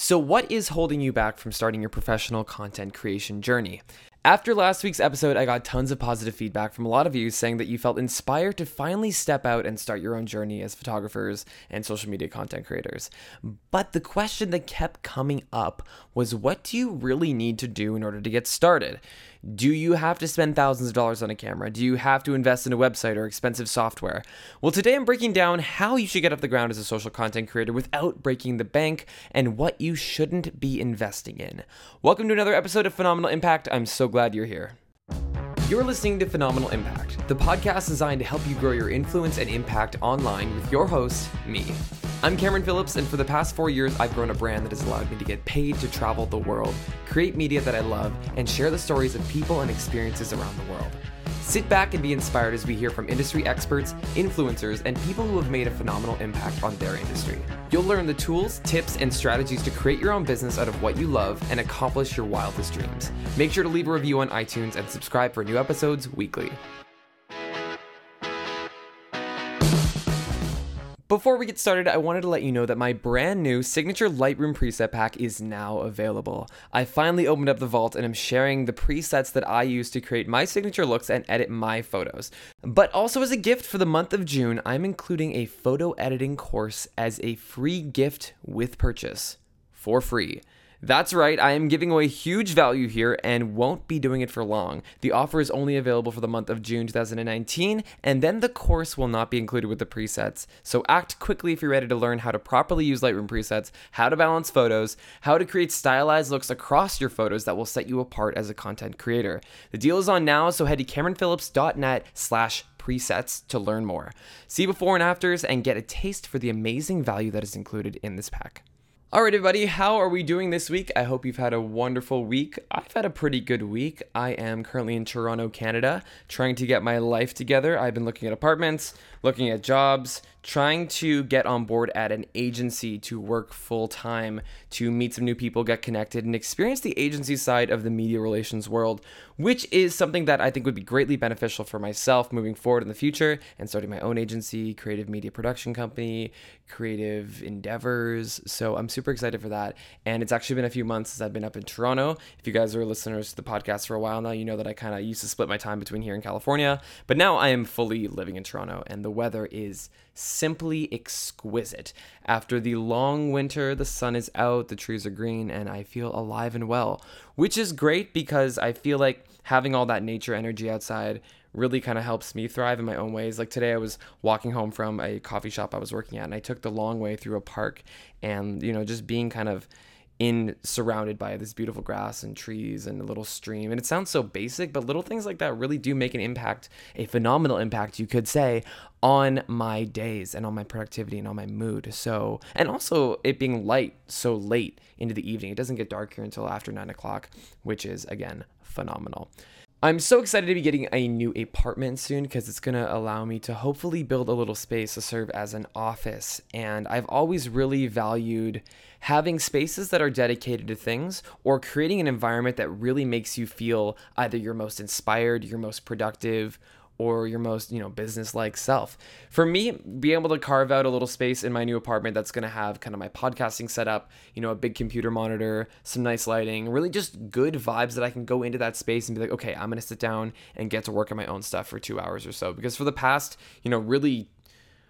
So, what is holding you back from starting your professional content creation journey? After last week's episode, I got tons of positive feedback from a lot of you saying that you felt inspired to finally step out and start your own journey as photographers and social media content creators. But the question that kept coming up was what do you really need to do in order to get started? Do you have to spend thousands of dollars on a camera? Do you have to invest in a website or expensive software? Well, today I'm breaking down how you should get off the ground as a social content creator without breaking the bank and what you shouldn't be investing in. Welcome to another episode of Phenomenal Impact. I'm so glad you're here. You're listening to Phenomenal Impact, the podcast designed to help you grow your influence and impact online with your host, me. I'm Cameron Phillips, and for the past four years, I've grown a brand that has allowed me to get paid to travel the world, create media that I love, and share the stories of people and experiences around the world. Sit back and be inspired as we hear from industry experts, influencers, and people who have made a phenomenal impact on their industry. You'll learn the tools, tips, and strategies to create your own business out of what you love and accomplish your wildest dreams. Make sure to leave a review on iTunes and subscribe for new episodes weekly. Before we get started, I wanted to let you know that my brand new signature Lightroom preset pack is now available. I finally opened up the vault and I'm sharing the presets that I use to create my signature looks and edit my photos. But also as a gift for the month of June, I'm including a photo editing course as a free gift with purchase for free. That's right, I am giving away huge value here and won't be doing it for long. The offer is only available for the month of June 2019, and then the course will not be included with the presets. So act quickly if you're ready to learn how to properly use Lightroom presets, how to balance photos, how to create stylized looks across your photos that will set you apart as a content creator. The deal is on now, so head to cameronphillips.net slash presets to learn more. See before and afters and get a taste for the amazing value that is included in this pack. All right, everybody, how are we doing this week? I hope you've had a wonderful week. I've had a pretty good week. I am currently in Toronto, Canada, trying to get my life together. I've been looking at apartments, looking at jobs, trying to get on board at an agency to work full time, to meet some new people, get connected, and experience the agency side of the media relations world, which is something that I think would be greatly beneficial for myself moving forward in the future and starting my own agency, creative media production company, creative endeavors. So I'm super excited for that. And it's actually been a few months since I've been up in Toronto. If you guys are listeners to the podcast for a while now, you know that I kind of used to split my time between here and California, but now I am fully living in Toronto and the weather is simply exquisite. After the long winter, the sun is out, the trees are green, and I feel alive and well, which is great because I feel like having all that nature energy outside really kind of helps me thrive in my own ways. Like today, I was walking home from a coffee shop I was working at, and I took the long way through a park, and you know, just being kind of in surrounded by this beautiful grass and trees and a little stream. And it sounds so basic, but little things like that really do make an impact, a phenomenal impact, you could say, on my days and on my productivity and on my mood. So, and also it being light so late into the evening. It doesn't get dark here until after nine o'clock, which is again phenomenal. I'm so excited to be getting a new apartment soon because it's going to allow me to hopefully build a little space to serve as an office. And I've always really valued having spaces that are dedicated to things or creating an environment that really makes you feel either your most inspired, your most productive, or your most you know business like self. For me being able to carve out a little space in my new apartment that's going to have kind of my podcasting setup you know a big computer monitor some nice lighting really just good vibes that i can go into that space and be like okay i'm going to sit down and get to work on my own stuff for two hours or so. Because for the past you know really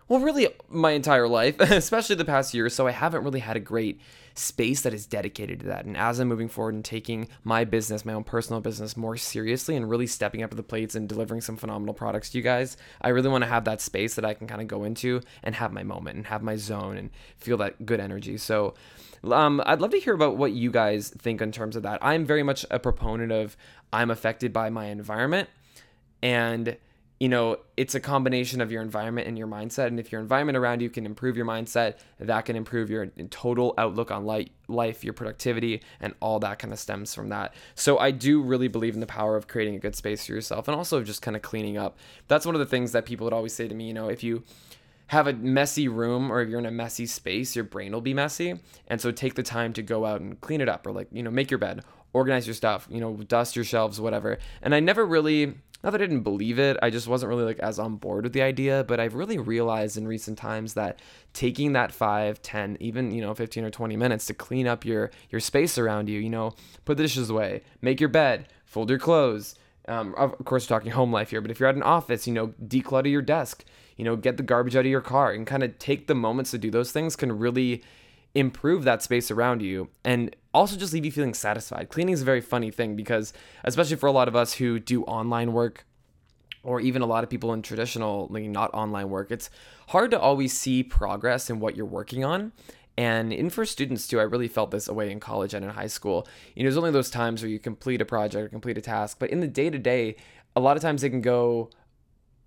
well, really my entire life, especially the past year. So I haven't really had a great space that is dedicated to that. And as I'm moving forward and taking my business, my own personal business more seriously and really stepping up to the plates and delivering some phenomenal products to you guys, I really want to have that space that I can kind of go into and have my moment and have my zone and feel that good energy. So um, I'd love to hear about what you guys think in terms of that. I'm very much a proponent of I'm affected by my environment and you know, it's a combination of your environment and your mindset. And if your environment around you can improve your mindset, that can improve your total outlook on life, your productivity, and all that kind of stems from that. So I do really believe in the power of creating a good space for yourself and also just kind of cleaning up. That's one of the things that people would always say to me, you know, if you have a messy room or if you're in a messy space, your brain will be messy. And so take the time to go out and clean it up or like, you know, make your bed organize your stuff, you know, dust your shelves, whatever. And I never really not that I didn't believe it, I just wasn't really like as on board with the idea. But I've really realized in recent times that taking that five, 10, even, you know, 15 or 20 minutes to clean up your your space around you, you know, put the dishes away, make your bed, fold your clothes. Um, of course, we're talking home life here, but if you're at an office, you know, declutter your desk, you know, get the garbage out of your car and kind of take the moments to do those things can really improve that space around you and also just leave you feeling satisfied. Cleaning is a very funny thing because, especially for a lot of us who do online work, or even a lot of people in traditional, like not online work, it's hard to always see progress in what you're working on. And in for students too, I really felt this away in college and in high school. You know, there's only those times where you complete a project or complete a task, but in the day to day, a lot of times it can go,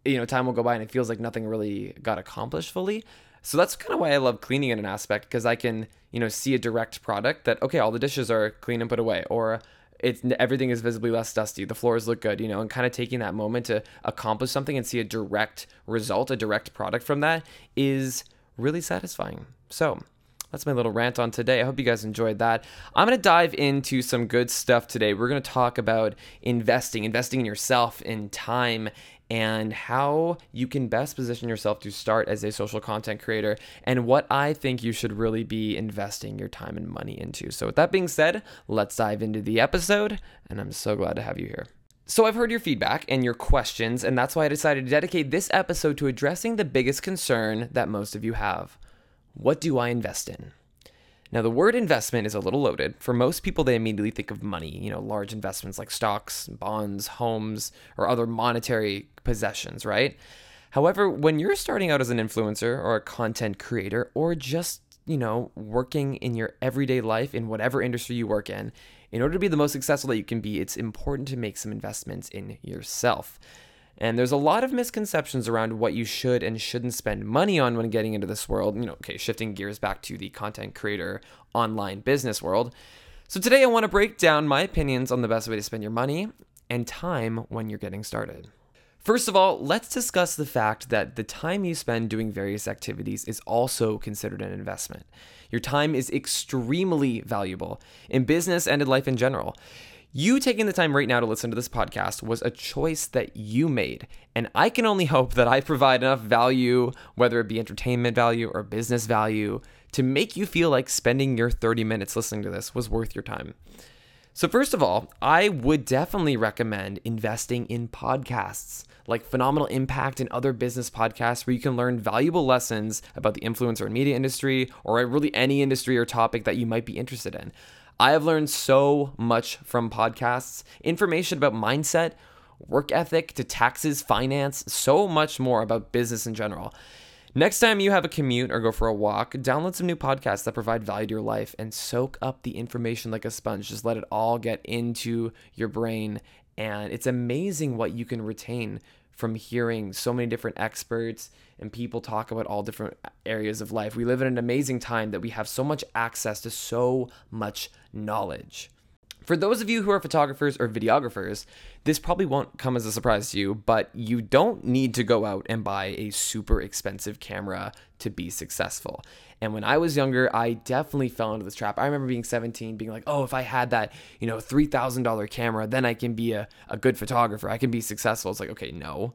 you know, time will go by and it feels like nothing really got accomplished fully. So that's kind of why I love cleaning in an aspect because I can, you know, see a direct product that okay, all the dishes are clean and put away, or it's everything is visibly less dusty. The floors look good, you know, and kind of taking that moment to accomplish something and see a direct result, a direct product from that is really satisfying. So that's my little rant on today. I hope you guys enjoyed that. I'm going to dive into some good stuff today. We're going to talk about investing, investing in yourself, in time, and how you can best position yourself to start as a social content creator and what I think you should really be investing your time and money into. So, with that being said, let's dive into the episode, and I'm so glad to have you here. So, I've heard your feedback and your questions, and that's why I decided to dedicate this episode to addressing the biggest concern that most of you have What do I invest in? Now, the word investment is a little loaded. For most people, they immediately think of money, you know, large investments like stocks, bonds, homes, or other monetary possessions, right? However, when you're starting out as an influencer or a content creator or just, you know, working in your everyday life in whatever industry you work in, in order to be the most successful that you can be, it's important to make some investments in yourself. And there's a lot of misconceptions around what you should and shouldn't spend money on when getting into this world. You know, okay, shifting gears back to the content creator online business world. So today I want to break down my opinions on the best way to spend your money and time when you're getting started. First of all, let's discuss the fact that the time you spend doing various activities is also considered an investment. Your time is extremely valuable in business and in life in general. You taking the time right now to listen to this podcast was a choice that you made. And I can only hope that I provide enough value, whether it be entertainment value or business value, to make you feel like spending your 30 minutes listening to this was worth your time. So, first of all, I would definitely recommend investing in podcasts like Phenomenal Impact and other business podcasts where you can learn valuable lessons about the influencer and media industry or really any industry or topic that you might be interested in. I have learned so much from podcasts, information about mindset, work ethic to taxes, finance, so much more about business in general. Next time you have a commute or go for a walk, download some new podcasts that provide value to your life and soak up the information like a sponge. Just let it all get into your brain. And it's amazing what you can retain from hearing so many different experts and people talk about all different areas of life. We live in an amazing time that we have so much access to so much knowledge. For those of you who are photographers or videographers, this probably won't come as a surprise to you, but you don't need to go out and buy a super expensive camera to be successful. And when I was younger, I definitely fell into this trap. I remember being 17, being like, oh, if I had that, you know, $3,000 camera, then I can be a, a good photographer. I can be successful. It's like, okay, no.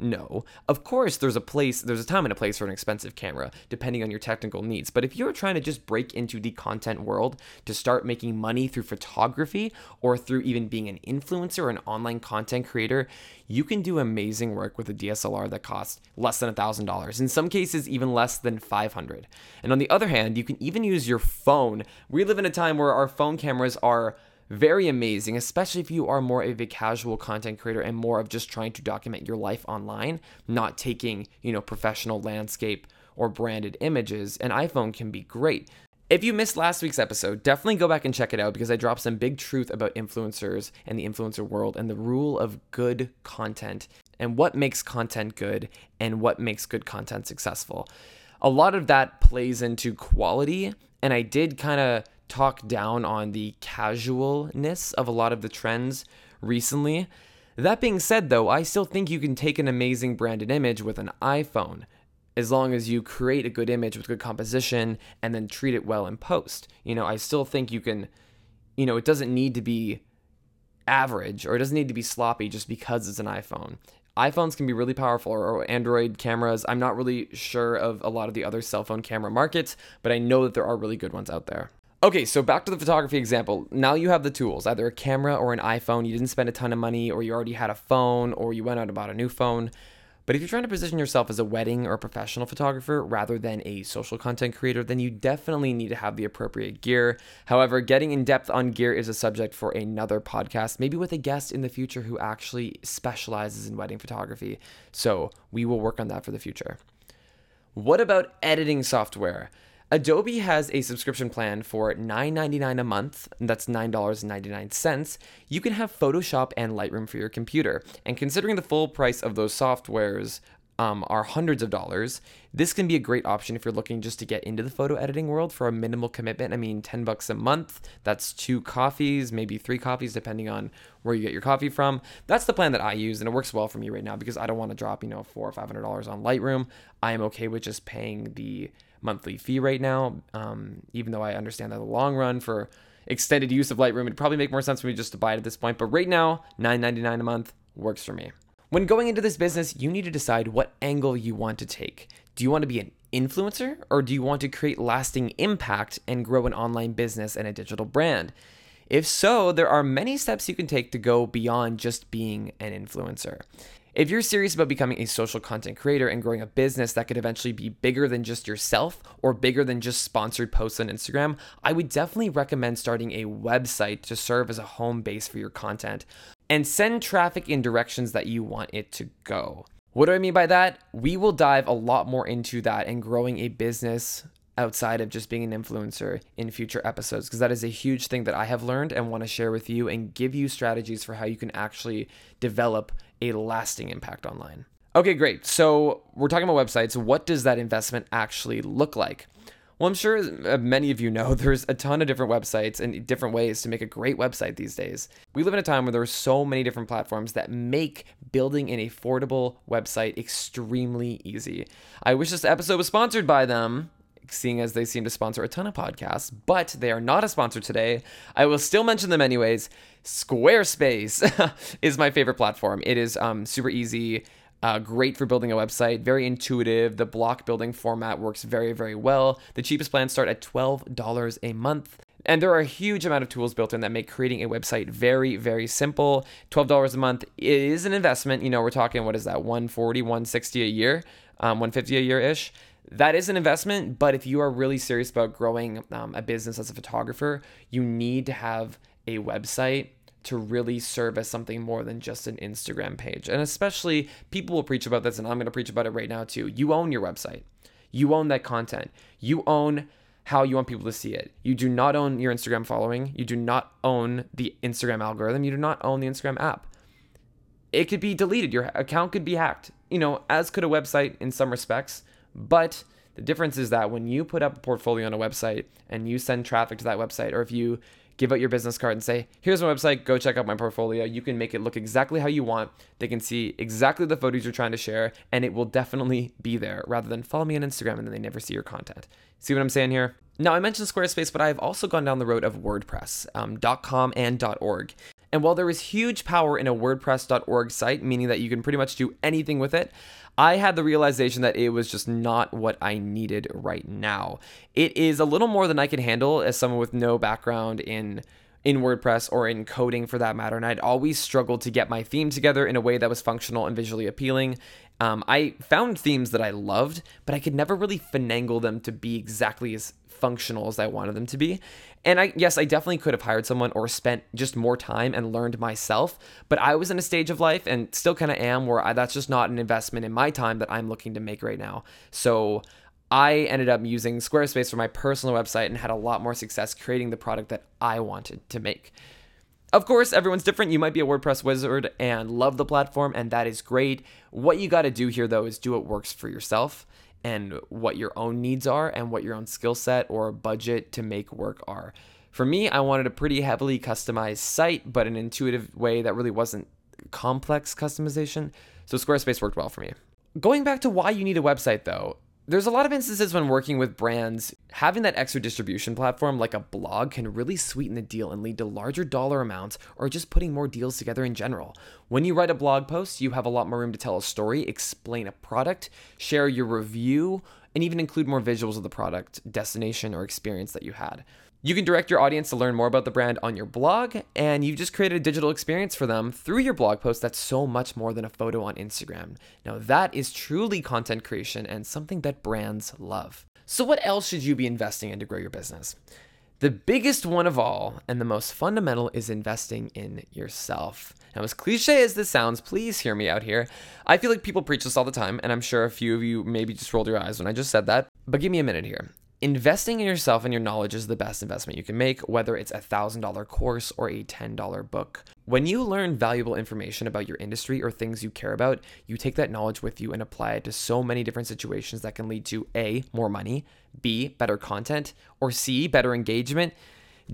No. Of course, there's a place, there's a time and a place for an expensive camera, depending on your technical needs. But if you're trying to just break into the content world to start making money through photography or through even being an influencer or an online content creator, you can do amazing work with a DSLR that costs less than $1,000. In some cases, even less than 500 And on the other hand, you can even use your phone. We live in a time where our phone cameras are very amazing, especially if you are more of a casual content creator and more of just trying to document your life online, not taking, you know, professional landscape or branded images. An iPhone can be great. If you missed last week's episode, definitely go back and check it out because I dropped some big truth about influencers and the influencer world and the rule of good content and what makes content good and what makes good content successful. A lot of that plays into quality, and I did kind of talk down on the casualness of a lot of the trends recently. That being said, though, I still think you can take an amazing branded image with an iPhone as long as you create a good image with good composition and then treat it well in post. You know, I still think you can, you know, it doesn't need to be average or it doesn't need to be sloppy just because it's an iPhone. iPhones can be really powerful or Android cameras. I'm not really sure of a lot of the other cell phone camera markets, but I know that there are really good ones out there. Okay, so back to the photography example. Now you have the tools, either a camera or an iPhone. You didn't spend a ton of money, or you already had a phone, or you went out and bought a new phone. But if you're trying to position yourself as a wedding or a professional photographer rather than a social content creator, then you definitely need to have the appropriate gear. However, getting in depth on gear is a subject for another podcast, maybe with a guest in the future who actually specializes in wedding photography. So we will work on that for the future. What about editing software? Adobe has a subscription plan for $9.99 a month, that's $9.99. You can have Photoshop and Lightroom for your computer. And considering the full price of those softwares um, are hundreds of dollars, this can be a great option if you're looking just to get into the photo editing world for a minimal commitment. I mean, 10 bucks a month, that's two coffees, maybe three coffees, depending on where you get your coffee from. That's the plan that I use, and it works well for me right now because I don't want to drop, you know, four or five hundred dollars on Lightroom. I am okay with just paying the monthly fee right now. Um, even though I understand that in the long run for extended use of Lightroom, it'd probably make more sense for me just to buy it at this point. But right now, $9.99 a month works for me. When going into this business, you need to decide what angle you want to take. Do you want to be an influencer or do you want to create lasting impact and grow an online business and a digital brand? If so, there are many steps you can take to go beyond just being an influencer. If you're serious about becoming a social content creator and growing a business that could eventually be bigger than just yourself or bigger than just sponsored posts on Instagram, I would definitely recommend starting a website to serve as a home base for your content and send traffic in directions that you want it to go. What do I mean by that? We will dive a lot more into that and growing a business outside of just being an influencer in future episodes because that is a huge thing that I have learned and want to share with you and give you strategies for how you can actually develop a lasting impact online. Okay, great. So we're talking about websites. What does that investment actually look like? Well, I'm sure uh, many of you know there's a ton of different websites and different ways to make a great website these days. We live in a time where there are so many different platforms that make building an affordable website extremely easy. I wish this episode was sponsored by them, seeing as they seem to sponsor a ton of podcasts, but they are not a sponsor today. I will still mention them anyways. Squarespace is my favorite platform. It is um, super easy. Uh, great for building a website, very intuitive. The block building format works very, very well. The cheapest plans start at $12 a month. And there are a huge amount of tools built in that make creating a website very, very simple. $12 a month is an investment. You know, we're talking, what is that, 140, 160 a year, um, 150 a year ish that is an investment, but if you are really serious about growing um, a business as a photographer, you need to have a website to really serve as something more than just an Instagram page. And especially people will preach about this, and I'm going to preach about it right now too. You own your website, you own that content, you own how you want people to see it. You do not own your Instagram following, you do not own the Instagram algorithm, you do not own the Instagram app. It could be deleted, your account could be hacked, you know, as could a website in some respects. But the difference is that when you put up a portfolio on a website and you send traffic to that website, or if you give out your business card and say, here's my website, go check out my portfolio. You can make it look exactly how you want. They can see exactly the photos you're trying to share, and it will definitely be there rather than follow me on Instagram and then they never see your content. See what I'm saying here? Now, I mentioned Squarespace, but I've also gone down the road of WordPress, um, .com and .org. And while there is huge power in a WordPress.org site, meaning that you can pretty much do anything with it, I had the realization that it was just not what I needed right now. It is a little more than I can handle as someone with no background in in WordPress or in coding for that matter. And I'd always struggled to get my theme together in a way that was functional and visually appealing. Um, I found themes that I loved, but I could never really finagle them to be exactly as functional as I wanted them to be. And I yes, I definitely could have hired someone or spent just more time and learned myself, but I was in a stage of life and still kind of am where I, that's just not an investment in my time that I'm looking to make right now. So I ended up using Squarespace for my personal website and had a lot more success creating the product that I wanted to make. Of course, everyone's different. You might be a WordPress wizard and love the platform, and that is great. What you got to do here, though, is do what works for yourself and what your own needs are and what your own skill set or budget to make work are. For me, I wanted a pretty heavily customized site, but an intuitive way that really wasn't complex customization. So Squarespace worked well for me. Going back to why you need a website though, there's a lot of instances when working with brands Having that extra distribution platform like a blog can really sweeten the deal and lead to larger dollar amounts or just putting more deals together in general. When you write a blog post, you have a lot more room to tell a story, explain a product, share your review, and even include more visuals of the product, destination, or experience that you had. You can direct your audience to learn more about the brand on your blog, and you've just created a digital experience for them through your blog post that's so much more than a photo on Instagram. Now, that is truly content creation and something that brands love. So, what else should you be investing in to grow your business? The biggest one of all and the most fundamental is investing in yourself. Now, as cliche as this sounds, please hear me out here. I feel like people preach this all the time, and I'm sure a few of you maybe just rolled your eyes when I just said that. But give me a minute here. Investing in yourself and your knowledge is the best investment you can make, whether it's a $1,000 course or a $10 book. When you learn valuable information about your industry or things you care about, you take that knowledge with you and apply it to so many different situations that can lead to A, more money, B, better content, or C, better engagement.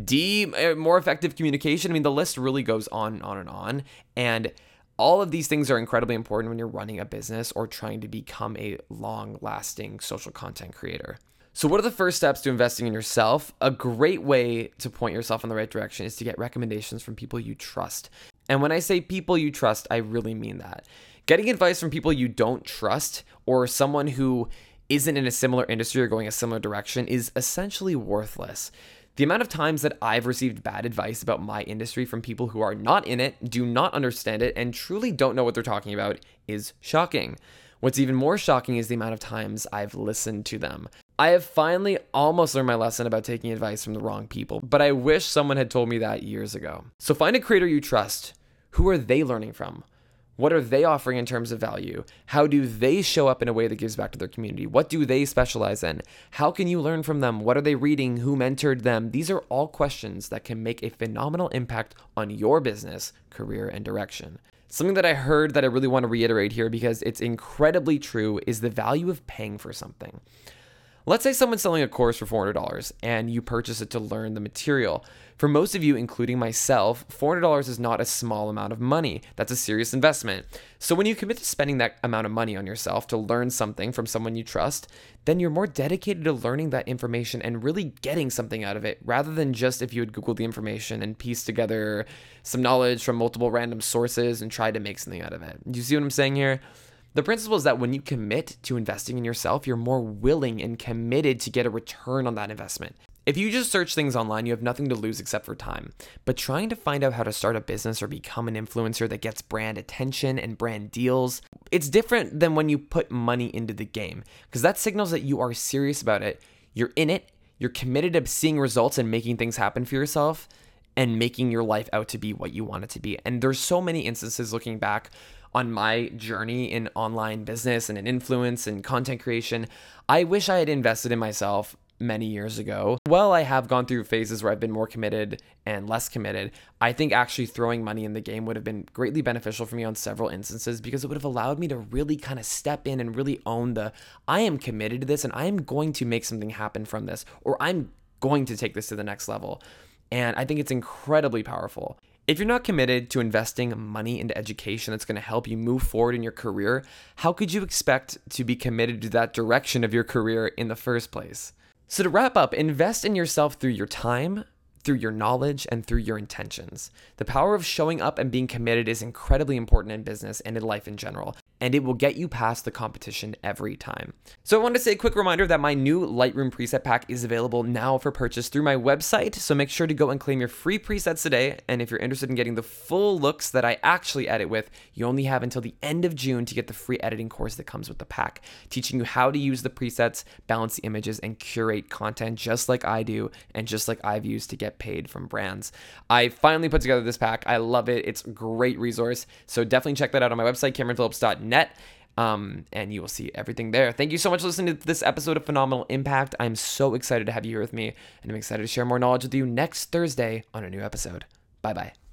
D, uh, more effective communication. I mean, the list really goes on and on and on. And all of these things are incredibly important when you're running a business or trying to become a long lasting social content creator. So, what are the first steps to investing in yourself? A great way to point yourself in the right direction is to get recommendations from people you trust. And when I say people you trust, I really mean that. Getting advice from people you don't trust or someone who isn't in a similar industry or going a similar direction is essentially worthless. The amount of times that I've received bad advice about my industry from people who are not in it, do not understand it, and truly don't know what they're talking about is shocking. What's even more shocking is the amount of times I've listened to them. I have finally almost learned my lesson about taking advice from the wrong people, but I wish someone had told me that years ago. So find a creator you trust. Who are they learning from? What are they offering in terms of value? How do they show up in a way that gives back to their community? What do they specialize in? How can you learn from them? What are they reading? Who mentored them? These are all questions that can make a phenomenal impact on your business, career, and direction. Something that I heard that I really want to reiterate here because it's incredibly true is the value of paying for something. Let's say someone's selling a course for $400 and you purchase it to learn the material. For most of you, including myself, $400 is not a small amount of money. That's a serious investment. So when you commit to spending that amount of money on yourself to learn something from someone you trust, then you're more dedicated to learning that information and really getting something out of it rather than just if you had Googled the information and pieced together some knowledge from multiple random sources and tried to make something out of it. You see what I'm saying here? The principle is that when you commit to investing in yourself, you're more willing and committed to get a return on that investment. If you just search things online, you have nothing to lose except for time. But trying to find out how to start a business or become an influencer that gets brand attention and brand deals, it's different than when you put money into the game because that signals that you are serious about it. You're in it, you're committed to seeing results and making things happen for yourself and making your life out to be what you want it to be. And there's so many instances looking back on my journey in online business and in influence and content creation. I wish I had invested in myself many years ago. While I have gone through phases where I've been more committed and less committed, I think actually throwing money in the game would have been greatly beneficial for me on several instances because it would have allowed me to really kind of step in and really own the I am committed to this and I am going to make something happen from this or I'm going to take this to the next level. And I think it's incredibly powerful. If you're not committed to investing money into education that's going to help you move forward in your career, how could you expect to be committed to that direction of your career in the first place? So, to wrap up, invest in yourself through your time, through your knowledge, and through your intentions. The power of showing up and being committed is incredibly important in business and in life in general and it will get you past the competition every time. So I want to say a quick reminder that my new Lightroom preset pack is available now for purchase through my website, so make sure to go and claim your free presets today, and if you're interested in getting the full looks that I actually edit with, you only have until the end of June to get the free editing course that comes with the pack, teaching you how to use the presets, balance the images, and curate content just like I do and just like I've used to get paid from brands. I finally put together this pack. I love it. It's a great resource. So definitely check that out on my website, CameronPhillips.net Um, and you will see everything there. Thank you so much for listening to this episode of Phenomenal Impact. I'm so excited to have you here with me, and I'm excited to share more knowledge with you next Thursday on a new episode. Bye bye.